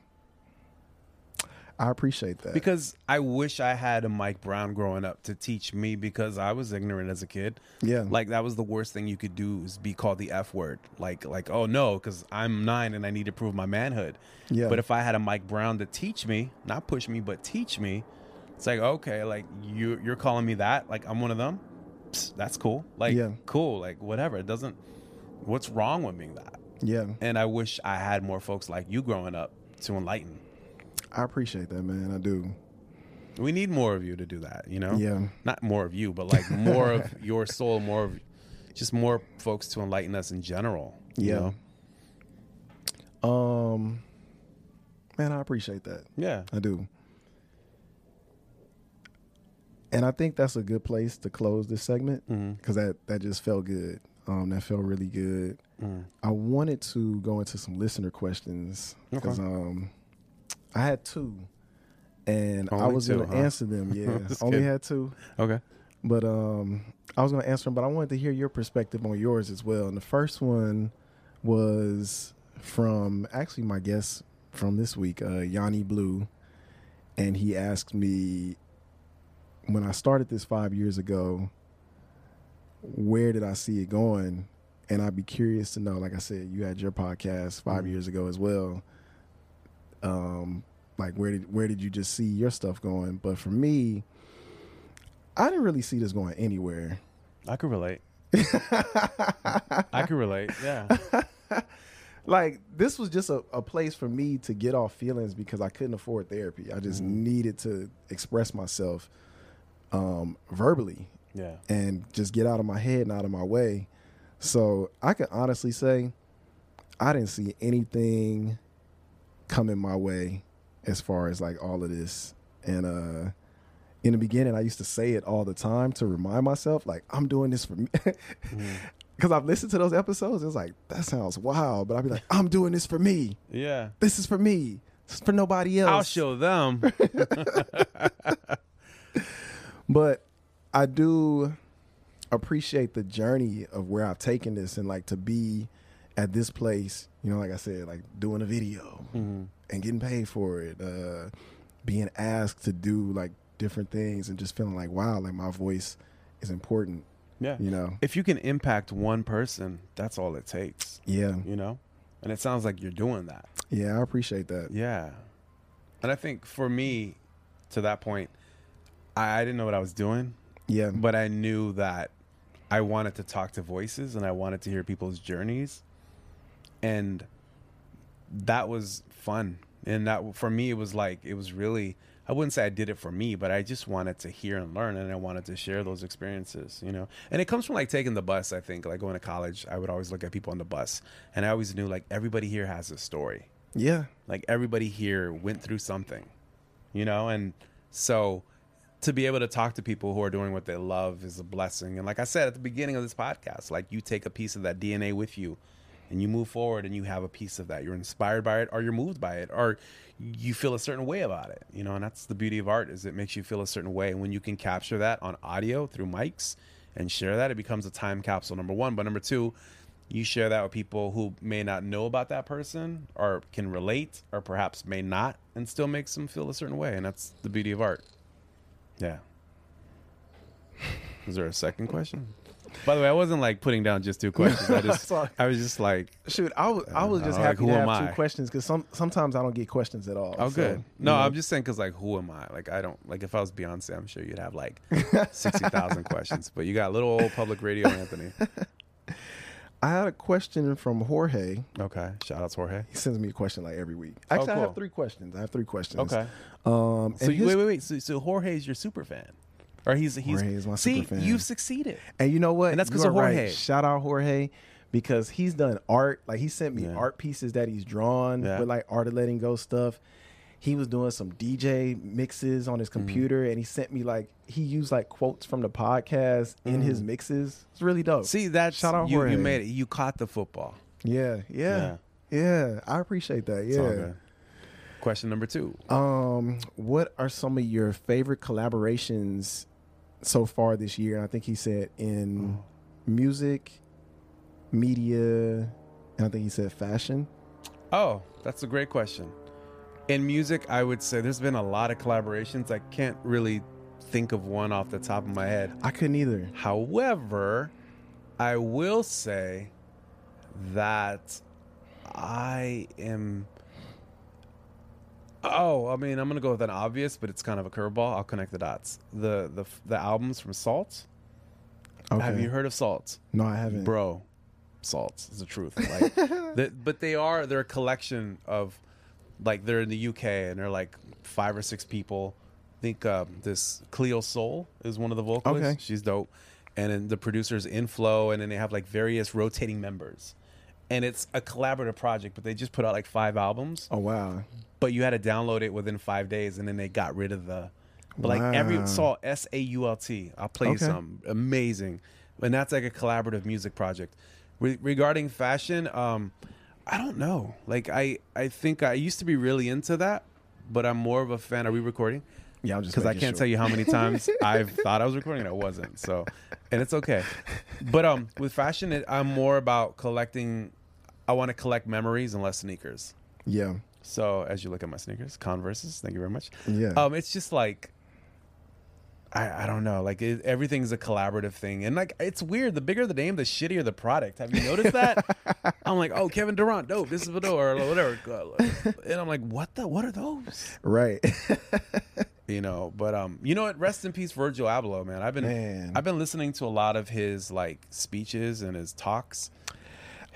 I appreciate that. Because I wish I had a Mike Brown growing up to teach me because I was ignorant as a kid. Yeah. Like that was the worst thing you could do is be called the F word. Like like oh no, because I'm nine and I need to prove my manhood. Yeah. But if I had a Mike Brown to teach me, not push me, but teach me, it's like okay, like you you're calling me that, like I'm one of them. Psst, that's cool. Like Yeah. cool. Like whatever. It doesn't. What's wrong with being that? yeah. And I wish I had more folks like you growing up to enlighten. I appreciate that, man. I do. We need more of you to do that, you know? Yeah. Not more of you, but like more of <laughs> your soul, more of just more folks to enlighten us in general. you Yeah. know? Um man, I appreciate that. Yeah. I do. And I think that's a good place to close this segment because that that just felt good. Um, that felt really good. Mm. I wanted to go into some listener questions because Okay. um, I had two, and I was going to huh? answer them. <laughs> Yeah, only kidding. had two, Okay. but um, I was going to answer them. But I wanted to hear your perspective on yours as well. And the first one was from actually my guest from this week, uh, Yanni Blue, and he asked me when I started this five years ago, where did I see it going? And I'd be curious to know. Like I said, you had your podcast 5 Mhm. years ago as well. Um, like where did where did you just see your stuff going? But for me, I didn't really see this going anywhere. I could relate. <laughs> I could relate. Yeah. <laughs> like this was just a, a place for me to get off feelings because I couldn't afford therapy. I just needed to express myself um, verbally Yeah. and just get out of my head and out of my way. So I can honestly say I didn't see anything coming my way as far as like all of this. And uh in the beginning I used to say it all the time to remind myself like I'm doing this for me. <laughs> Cuz I've listened to those episodes it's like that sounds wild, but I'd be like <laughs> I'm doing this for me. Yeah. This is for me. This is for nobody else. I'll show them. <laughs> but I do appreciate the journey of where I've taken this and like to be at this place, you know, like I said, like doing a video Mhm. and getting paid for it, uh, being asked to do like different things and just feeling like, wow, like my voice is important, Yeah. you know? If you can impact one person, that's all it takes, Yeah. you know? And it sounds like you're doing that. Yeah. I appreciate that. Yeah. And I think for me, to that point, I, I didn't know what I was doing, Yeah. but I knew that I wanted to talk to voices and I wanted to hear people's journeys. And that was fun. And that for me, it was like, it was really, I wouldn't say I did it for me, but I just wanted to hear and learn and I wanted to share those experiences, you know? And it comes from like taking the bus, I think. Like going to college, I would always look at people on the bus and I always knew like everybody here has a story Yeah. like everybody here went through something you know and so to be able to talk to people who are doing what they love is a blessing and like i said at the beginning of this podcast like you take a piece of that dna with you and you move forward and you have a piece of that. You're inspired by it or you're moved by it or you feel a certain way about it. You know, and that's the beauty of art is it makes you feel a certain way. And when you can capture that on audio through mics and share that, it becomes a time capsule number 1, but number 2, you share that with people who may not know about that person or can relate or perhaps may not and still makes them feel a certain way and that's the beauty of art. Yeah. <laughs> Is there a second question? By the way, I wasn't like putting down just two questions. I <laughs> just I was just like, Shoot, I was I was Uh, just like, happy who to have I? two questions because some sometimes I don't get questions at all. oh, So, good. you No, know. I'm just saying because like, who am I? Like, I don't like if I was Beyonce, I'm sure you'd have like <laughs> sixty thousand questions. But you got a little old public radio Anthony. <laughs> I had a question from Jorge. Okay, shout out to Jorge. He sends me a question like every week. Actually, I cool. have three questions. I have three questions. Okay. Um, So you, his- wait, wait, wait. So, so Jorge's your super fan, or he's he's Jorge is my see super fan. you've succeeded. and you know what? And that's because of are right. Jorge. Shout out Jorge because he's done art. Like he sent me Yeah. art pieces that he's drawn Yeah. with like art of letting go stuff. He was doing some DJ mixes on his Mm-hmm. computer, and he sent me like he used like quotes from the podcast in his mixes. It's really dope. Mm. See that Shout out you, Jorge. you made it. You caught the football. Yeah, yeah, yeah. I appreciate that. Yeah. Question number two. Um, what are some of your favorite collaborations so far this year? I think he said in mm. music, media, and I think he said fashion. Oh, that's a great question. In music, I would say there's been a lot of collaborations. I can't really think of one off the top of my head. I couldn't either. However, I will say that I am. Oh, I mean, I'm gonna go with an obvious, but it's kind of a curveball. I'll connect the dots. The the the albums from Sault. Okay. Have you heard of Sault? No, I haven't. bro saults is the truth like <laughs> the, but they are they're a collection of like they're in the uk and they're like five or six people i think um, this Cleo Sol is one of the vocalists Okay. she's dope and then the producers Inflo and then they have like various rotating members and it's a collaborative project but they just put out like five albums Oh wow. but you had to download it within five days and then they got rid of the but like every Wow. sault s-a-u-l-t i'll play you Okay. some amazing and that's like a collaborative music project Re- regarding fashion um i don't know like i i think i used to be really into that but i'm more of a fan are we recording Yeah, I'm just because I can't sure. tell you how many times <laughs> I've thought I was recording and I wasn't. So, and it's okay. But um, with fashion, it, I'm more about collecting. I want to collect memories and less sneakers. Yeah. So as you look at my sneakers, Converse's, thank you very much. Yeah. Um, it's just like I, I don't know, like it, everything's a collaborative thing, and like it's weird. The bigger the name, the shittier the product. Have you noticed that? <laughs> I'm like, oh, Kevin Durant, dope. This is Vado or whatever, and I'm like, what the? What are those? Right. <laughs> You know, but um, you know what? Rest in peace, Virgil Abloh, man. I've been Man. I've been listening to a lot of his like speeches and his talks.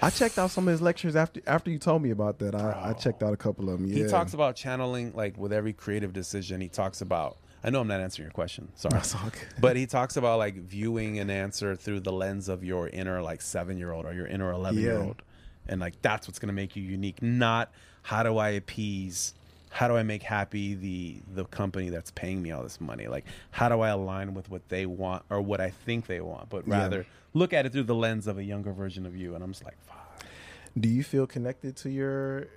I checked out some of his lectures after after you told me about that. I, I checked out a couple of them. Yeah. He talks about channeling, like with every creative decision. He talks about. I know I'm not answering your question. Sorry. That's all good. But he talks about like viewing an answer through the lens of your inner like seven year old or your inner eleven year old, and like that's what's gonna make you unique. Not how do I appease, how do I make happy the the company that's paying me all this money. Like how do I align with what they want or what I think they want, but Yeah. rather look at it through the lens of a younger version of you. And I'm just like, fuck, Do you feel connected to your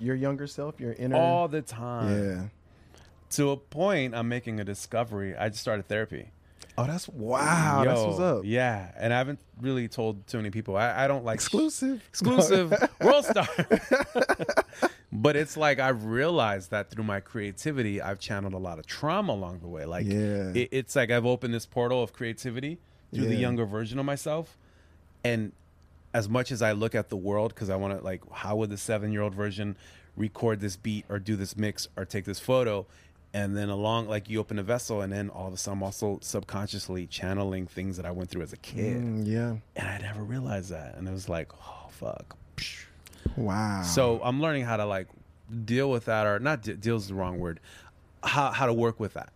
your younger self, your inner? all the time. yeah. To a point, I'm making a discovery. I just started therapy. Oh, that's wow. that's what's up. Yeah, and I haven't really told too many people. I, I don't like Exclusive. exclusive <laughs> world star. <laughs> but it's like I've realized that through my creativity, I've channeled a lot of trauma along the way. Like, Yeah. it, it's like I've opened this portal of creativity through the younger version of myself, and as much as I look at the world, because I want to like, how would the seven-year-old version record this beat or do this mix or take this photo? And then along, like you open a vessel, and then all of a sudden, I'm also subconsciously channeling things that I went through as a kid, Mm, yeah. and I never realized that. And it was like, oh fuck. Psh. Wow. So I'm learning how to like deal with that, or not de- deal is the wrong word. How how to work with that.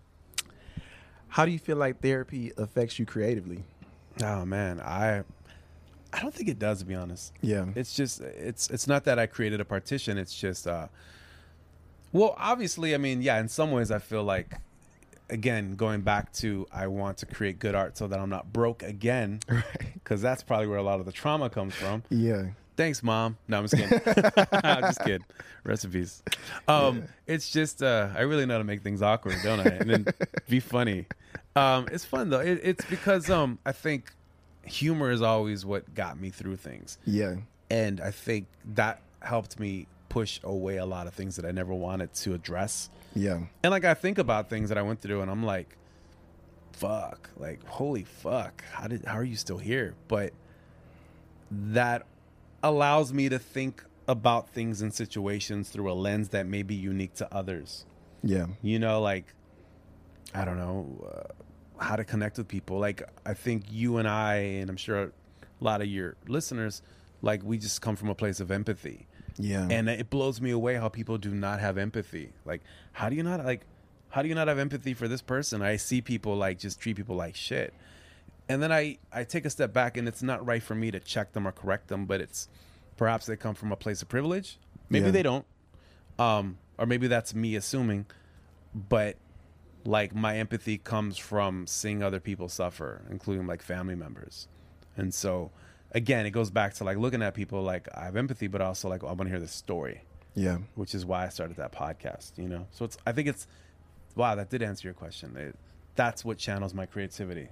how do you feel like therapy affects you creatively? Oh man, I I don't think it does to be honest. Yeah. It's just it's it's not that I created a partition. It's just uh well, obviously, I mean, yeah, in some ways I feel like again, going back to I want to create good art so that I'm not broke again <laughs> right. because that's probably where a lot of the trauma comes from. Yeah. Thanks, mom. No, I'm just kidding. I'm <laughs> <laughs> just kidding. Recipes. Um, it's just uh, I really know how to make things awkward, don't I? And then be funny. Um, it's fun though. It, it's because um, I think humor is always what got me through things, Yeah. and I think that helped me push away a lot of things that I never wanted to address. Yeah. And like I think about things that I went through, and I'm like, "Fuck!" Like, holy fuck! How did? How are you still here? But that allows me to think about things and situations through a lens that may be unique to others. Yeah. You know, like I don't know uh, how to connect with people. Like I think you and I, and I'm sure a lot of your listeners, like we just come from a place of empathy Yeah. and it blows me away how people do not have empathy like how do you not like how do you not have empathy for this person i see people like just treat people like shit and then i i take a step back and it's not right for me to check them or correct them but it's perhaps they come from a place of privilege. Maybe Yeah. they don't um or maybe that's me assuming but like my empathy comes from seeing other people suffer including like family members. And so again it goes back to like looking at people like i have empathy but also like i want to hear the story. Yeah. which is why i started that podcast you know? So it's i think it's wow that did answer your question. It, that's what channels my creativity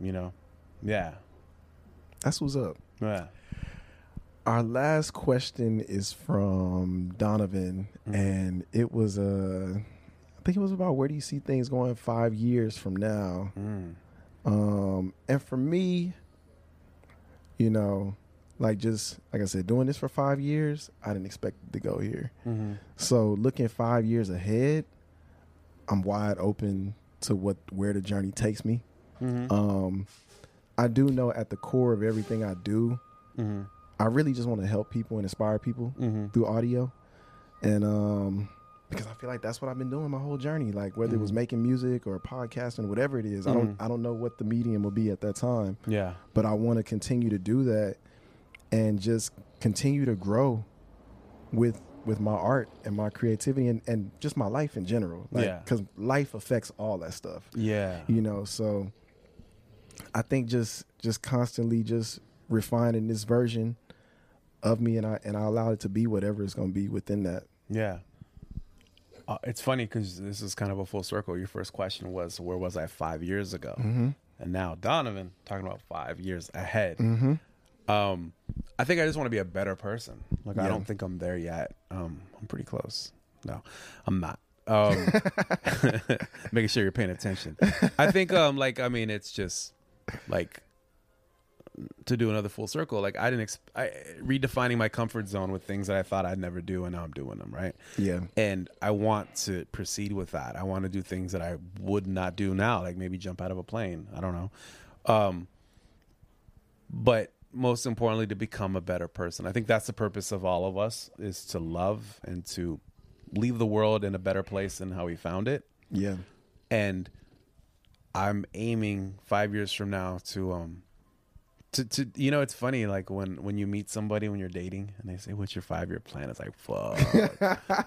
you know yeah That's what's up. yeah Our last question is from Donovan, Mhm. and it was uh, I think it was about where do you see things going five years from now? mm. Um, and for me, you know, like just like I said, doing this for five years, I didn't expect to go here. mm-hmm. So looking five years ahead, I'm wide open to what where the journey takes me. Mm-hmm. Um, I do know at the core of everything I do, Mm-hmm. I really just want to help people and inspire people Mm-hmm. through audio, and um, because I feel like that's what I've been doing my whole journey. Like whether it was Mhm. making music or podcasting, whatever it is, I don't Mhm. I don't know what the medium will be at that time, yeah but I want to continue to do that and just continue to grow with with my art and my creativity and, and just my life in general. Like, Yeah. because life affects all that stuff yeah you know so i think just just constantly just refining this version of me and i and i allow it to be whatever it's going to be within that Yeah. Uh, it's funny because this is kind of a full circle. Your first question was, "Where was I five years ago?" mm-hmm. And now Donovan talking about five years ahead. Mm-hmm. Um, I think I just want to be a better person. Like I don't think I'm there yet. Um, I'm pretty close. No, I'm not. Um, <laughs> <laughs> making sure you're paying attention. I think, um, like, I mean, it's just like to do another full circle. Like I didn't, ex- I redefining my comfort zone with things that I thought I'd never do, and now I'm doing them. Right yeah and I want to proceed with that. I want to do things that I would not do now, like maybe jump out of a plane. I don't know. Um, but most importantly, to become a better person. I think that's the purpose of all of us is to love and to leave the world in a better place than how we found it. yeah And I'm aiming five years from now to um to, to you know it's funny like when when you meet somebody when you're dating and they say what's your five year plan? It's like fuck.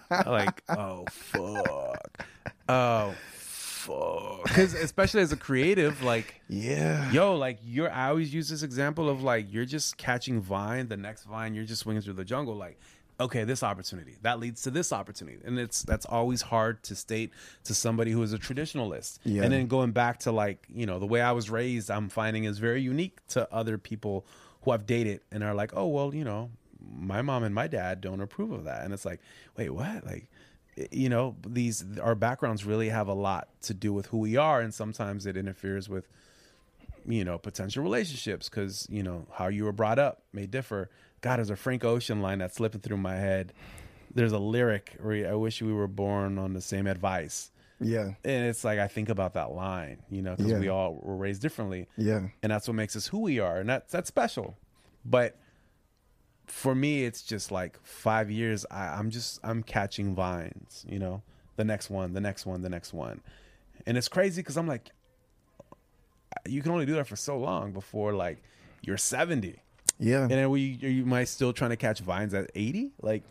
<laughs> Like oh fuck. Oh fuck. Because especially as a creative like yeah. yo like you're i always use this example of like you're just catching vine the next vine you're just swinging through the jungle like okay this opportunity. That leads to this opportunity. And it's that's always hard to state to somebody who is a traditionalist. Yeah. and then going back to like you know the way i was raised i'm finding is very unique to other people who i've dated and are like oh well you know my mom and my dad don't approve of that. And it's like wait what? Like you know these our backgrounds really have a lot to do with who we are. And sometimes it interferes with you know potential relationships because you know how you were brought up may differ god there's a frank ocean line that's slipping through my head. There's a lyric where i wish we were born on the same advice. Yeah. And it's like i think about that line you know because Yeah. we all were raised differently. Yeah. And that's what makes us who we are and that's that's special. But for me it's just like five years I, i'm just i'm catching vines you know? The next one the next one the next one. And it's crazy because i'm like you can only do that for so long before like you're 70 yeah and then we you might still trying to catch vines at 80 like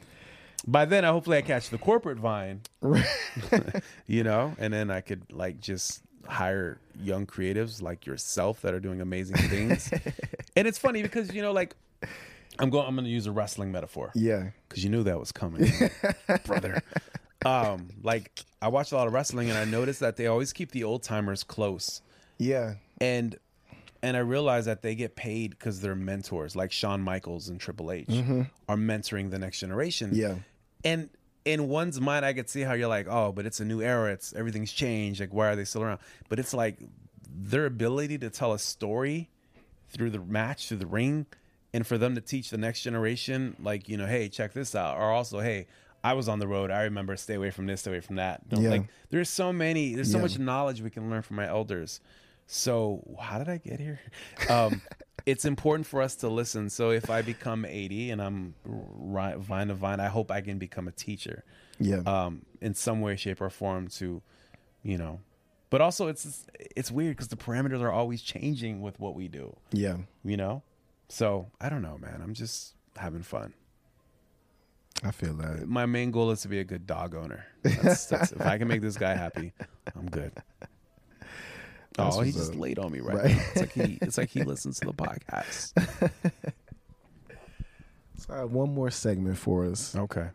by then i hopefully i catch the corporate vine <laughs> you know and then i could like just hire young creatives like yourself that are doing amazing things <laughs> and it's funny because you know like I'm going. I'm going to use a wrestling metaphor Yeah. because you knew that was coming, <laughs> brother. Um, like I watch a lot of wrestling, and I noticed that they always keep the old timers close, Yeah. and and I realize that they get paid because they're mentors, like Shawn Michaels and Triple H mm-hmm. are mentoring the next generation. Yeah. and in one's mind, I could see how you're like, oh, but it's a new era. It's everything's changed. Like, why are they still around? But it's like their ability to tell a story through the match, through the ring, and for them to teach the next generation, like, you know, hey, check this out. Or also, hey, I was on the road. I remember stay away from this, stay away from that. Don't- Yeah. Like, there's so many, there's so Yeah. much knowledge we can learn from my elders. So, how did I get here? Um, <laughs> it's important for us to listen. So, if I become 80 and I'm vine to vine, I hope I can become a teacher Yeah. um, in some way, shape, or form to, you know. But also, it's it's weird because the parameters are always changing with what we do, yeah. you know. So I don't know, man. I'm just having fun. I feel that. My main goal is to be a good dog owner. That's, that's, if I can make this guy happy, I'm good. <laughs> Oh, he just up. laid on me right, Right. now. It's like he it's like he <laughs> listens to the podcast. <laughs> So I have one more segment for us. Okay.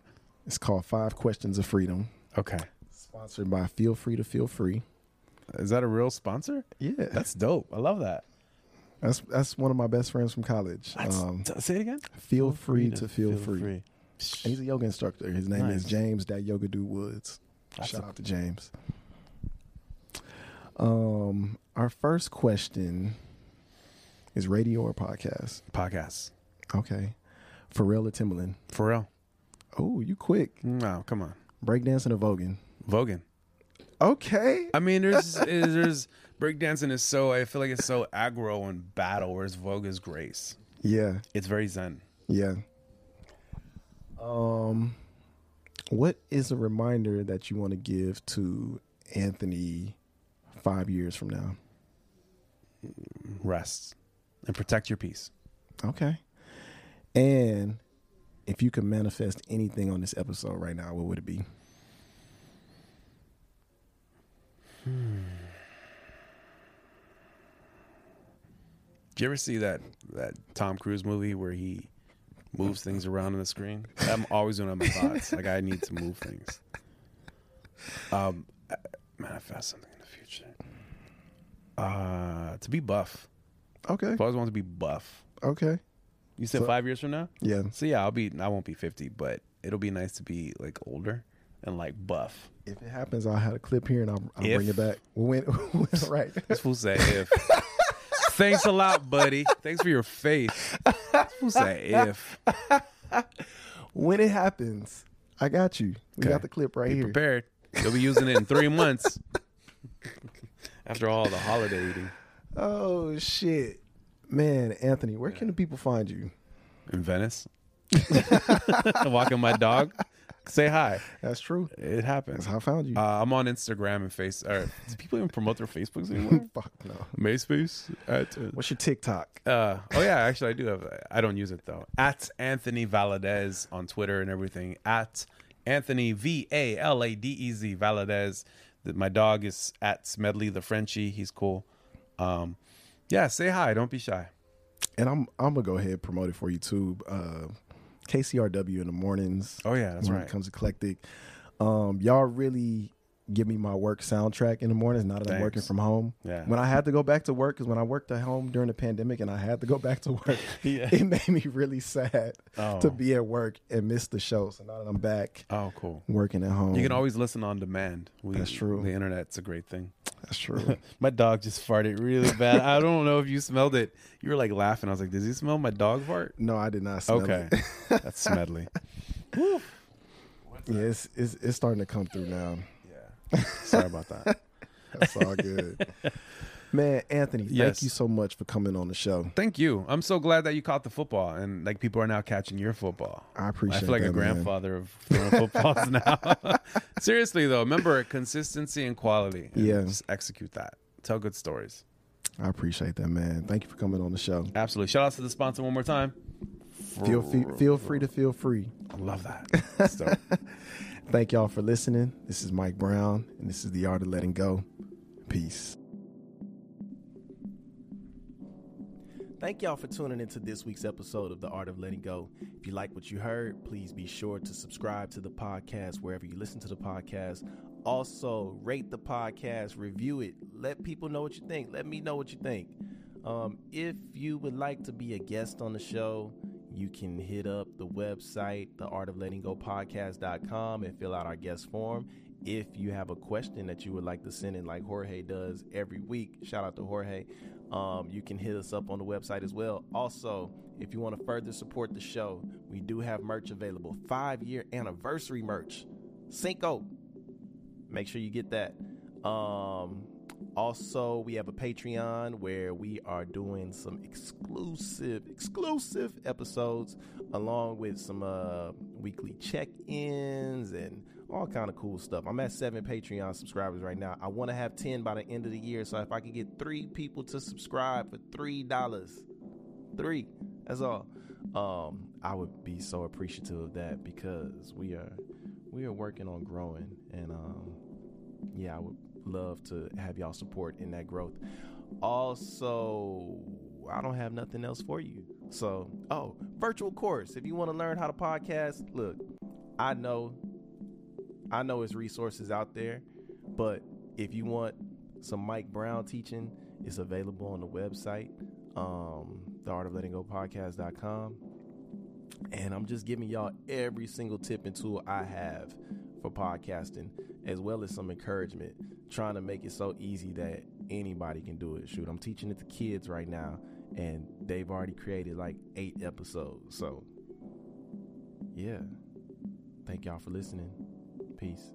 It's called Five Questions of Freedom. Okay. Sponsored by Feel Free to Feel Free. Is that a real sponsor? Yeah. That's dope. I love that. That's that's one of my best friends from college. Um, t- say it again. feel free to feel, free. And he's a yoga instructor. His name is Nice. James Dat Yoga Dude Woods. That's Shout a- out to James. Um, our first question is radio or podcast? Podcasts. Okay. Pharrell or Timbaland? For real. Oh, you quick. No, come on. Breakdancing or voguing? Vogan. Okay. I mean, there's <laughs> is- there's breakdancing is so I feel like it's so aggro and battle, whereas Vogue is grace. Yeah. It's very zen. Yeah. Um, what is a reminder that you want to give to Anthony five years from now? Rest and protect your peace. Okay. And if you could manifest anything on this episode right now, what would it be? Do you ever see that that Tom Cruise movie where he moves things around on the screen? I'm always doing on my thoughts. Like I need to move things. Um, manifest something future. Uh, to be buff. Okay. I've always wanted to be buff. Okay. You said So- five years from now? Yeah. So yeah, I'll be. I won't be fifty, but it'll be nice to be like older and like buff. If it happens, I'll have a clip here and I'll, I'll bring it back. <laughs> When, when, <laughs> right. This fool say if. Thanks a lot, buddy. Thanks for your faith. This fool say if. <laughs> when it happens, I got you. We Okay. got the clip right Be here. prepared. You'll be using it in three months. <laughs> After all the holiday eating Oh shit, man, Anthony, where can the people find you? in Venice, <laughs> walking my dog. Say hi. That's true. It happens. That's how I found you. Uh, I'm on Instagram and Face. Or, do people even promote their Facebooks anymore? <laughs> Fuck no. MySpace. At, uh, What's your TikTok? Uh, oh yeah, actually I do have. I don't use it though. At Anthony Valadez on Twitter and everything. At Anthony V A L A D E Z Valadez. My dog is at Smedley the Frenchie. He's cool. Um, yeah, say hi. Don't be shy. And I'm I'm gonna go ahead and promote it for you too. Uh, KCRW in the mornings. Oh yeah, that's when right. it comes eclectic. Um, y'all really give me my work soundtrack in the mornings now that I'm working from home. Yeah. When I had to go back to work, because when I worked at home during the pandemic and I had to go <laughs> back to work, <laughs> Yeah. it made me really sad Oh. to be at work and miss the show. So now that I'm back Oh, cool. working at home, You can always listen on demand. We, That's true. The internet's a great thing. That's true. <laughs> My dog just farted really bad. I don't know if you smelled it. You were like laughing. I was like, "Does he smell my dog fart?" no, I did not smell it. Okay, that's Smedley. yeah, it's, it's it's starting to come through now. Sorry about that. <laughs> That's all good. Man, Anthony, thank Yes. you so much for coming on the show. Thank you. I'm so glad that you caught the football and like people are now catching your football. I appreciate I feel like that, a man. grandfather of throwing footballs <laughs> now. <laughs> Seriously though, remember consistency and quality. and Yeah. Just execute that. Tell good stories. I appreciate that, man. Thank you for coming on the show. Absolutely. Shout out to the sponsor one more time. Feel feel, feel free to feel free. I love that. Thank y'all for listening. This is Mike Brown, and this is the art of letting go. Peace. Thank y'all for tuning into this week's episode of The Art of Letting Go. If you like what you heard, please be sure to subscribe to the podcast wherever you listen to the podcast. Also, rate the podcast, review it, let people know what you think. Let me know what you think. Um, if you would like to be a guest on the show, you can hit up the website, theartoflettinggopodcast.com, and fill out our guest form. If you have a question that you would like to send in, like Jorge does every week, shout out to Jorge. Um, you can hit us up on the website as well. Also, if you want to further support the show, we do have merch available. Five year anniversary merch, Cinco. Make sure you get that. Um, also, we have a Patreon where we are doing some exclusive, exclusive episodes along with some uh, weekly check-ins and all kind of cool stuff. I'm at seven Patreon subscribers right now. I want to have ten by the end of the year. So if I could get three people to subscribe for three dollars, three, that's all. Um, I would be so appreciative of that because we are we are working on growing and um, yeah, I would love to have y'all support in that growth. Also, I don't have nothing else for you. So, oh, virtual course. If you want to learn how to podcast, look, I know I know it's resources out there, but if you want some Mike Brown teaching, it's available on the website, um, the art of letting go podcast.com. And I'm just giving y'all every single tip and tool I have for podcasting, as well as some encouragement, trying to make it so easy that anybody can do it. Shoot, I'm teaching it to kids right now, and they've already created like eight episodes. So, yeah. Thank y'all for listening. Peace.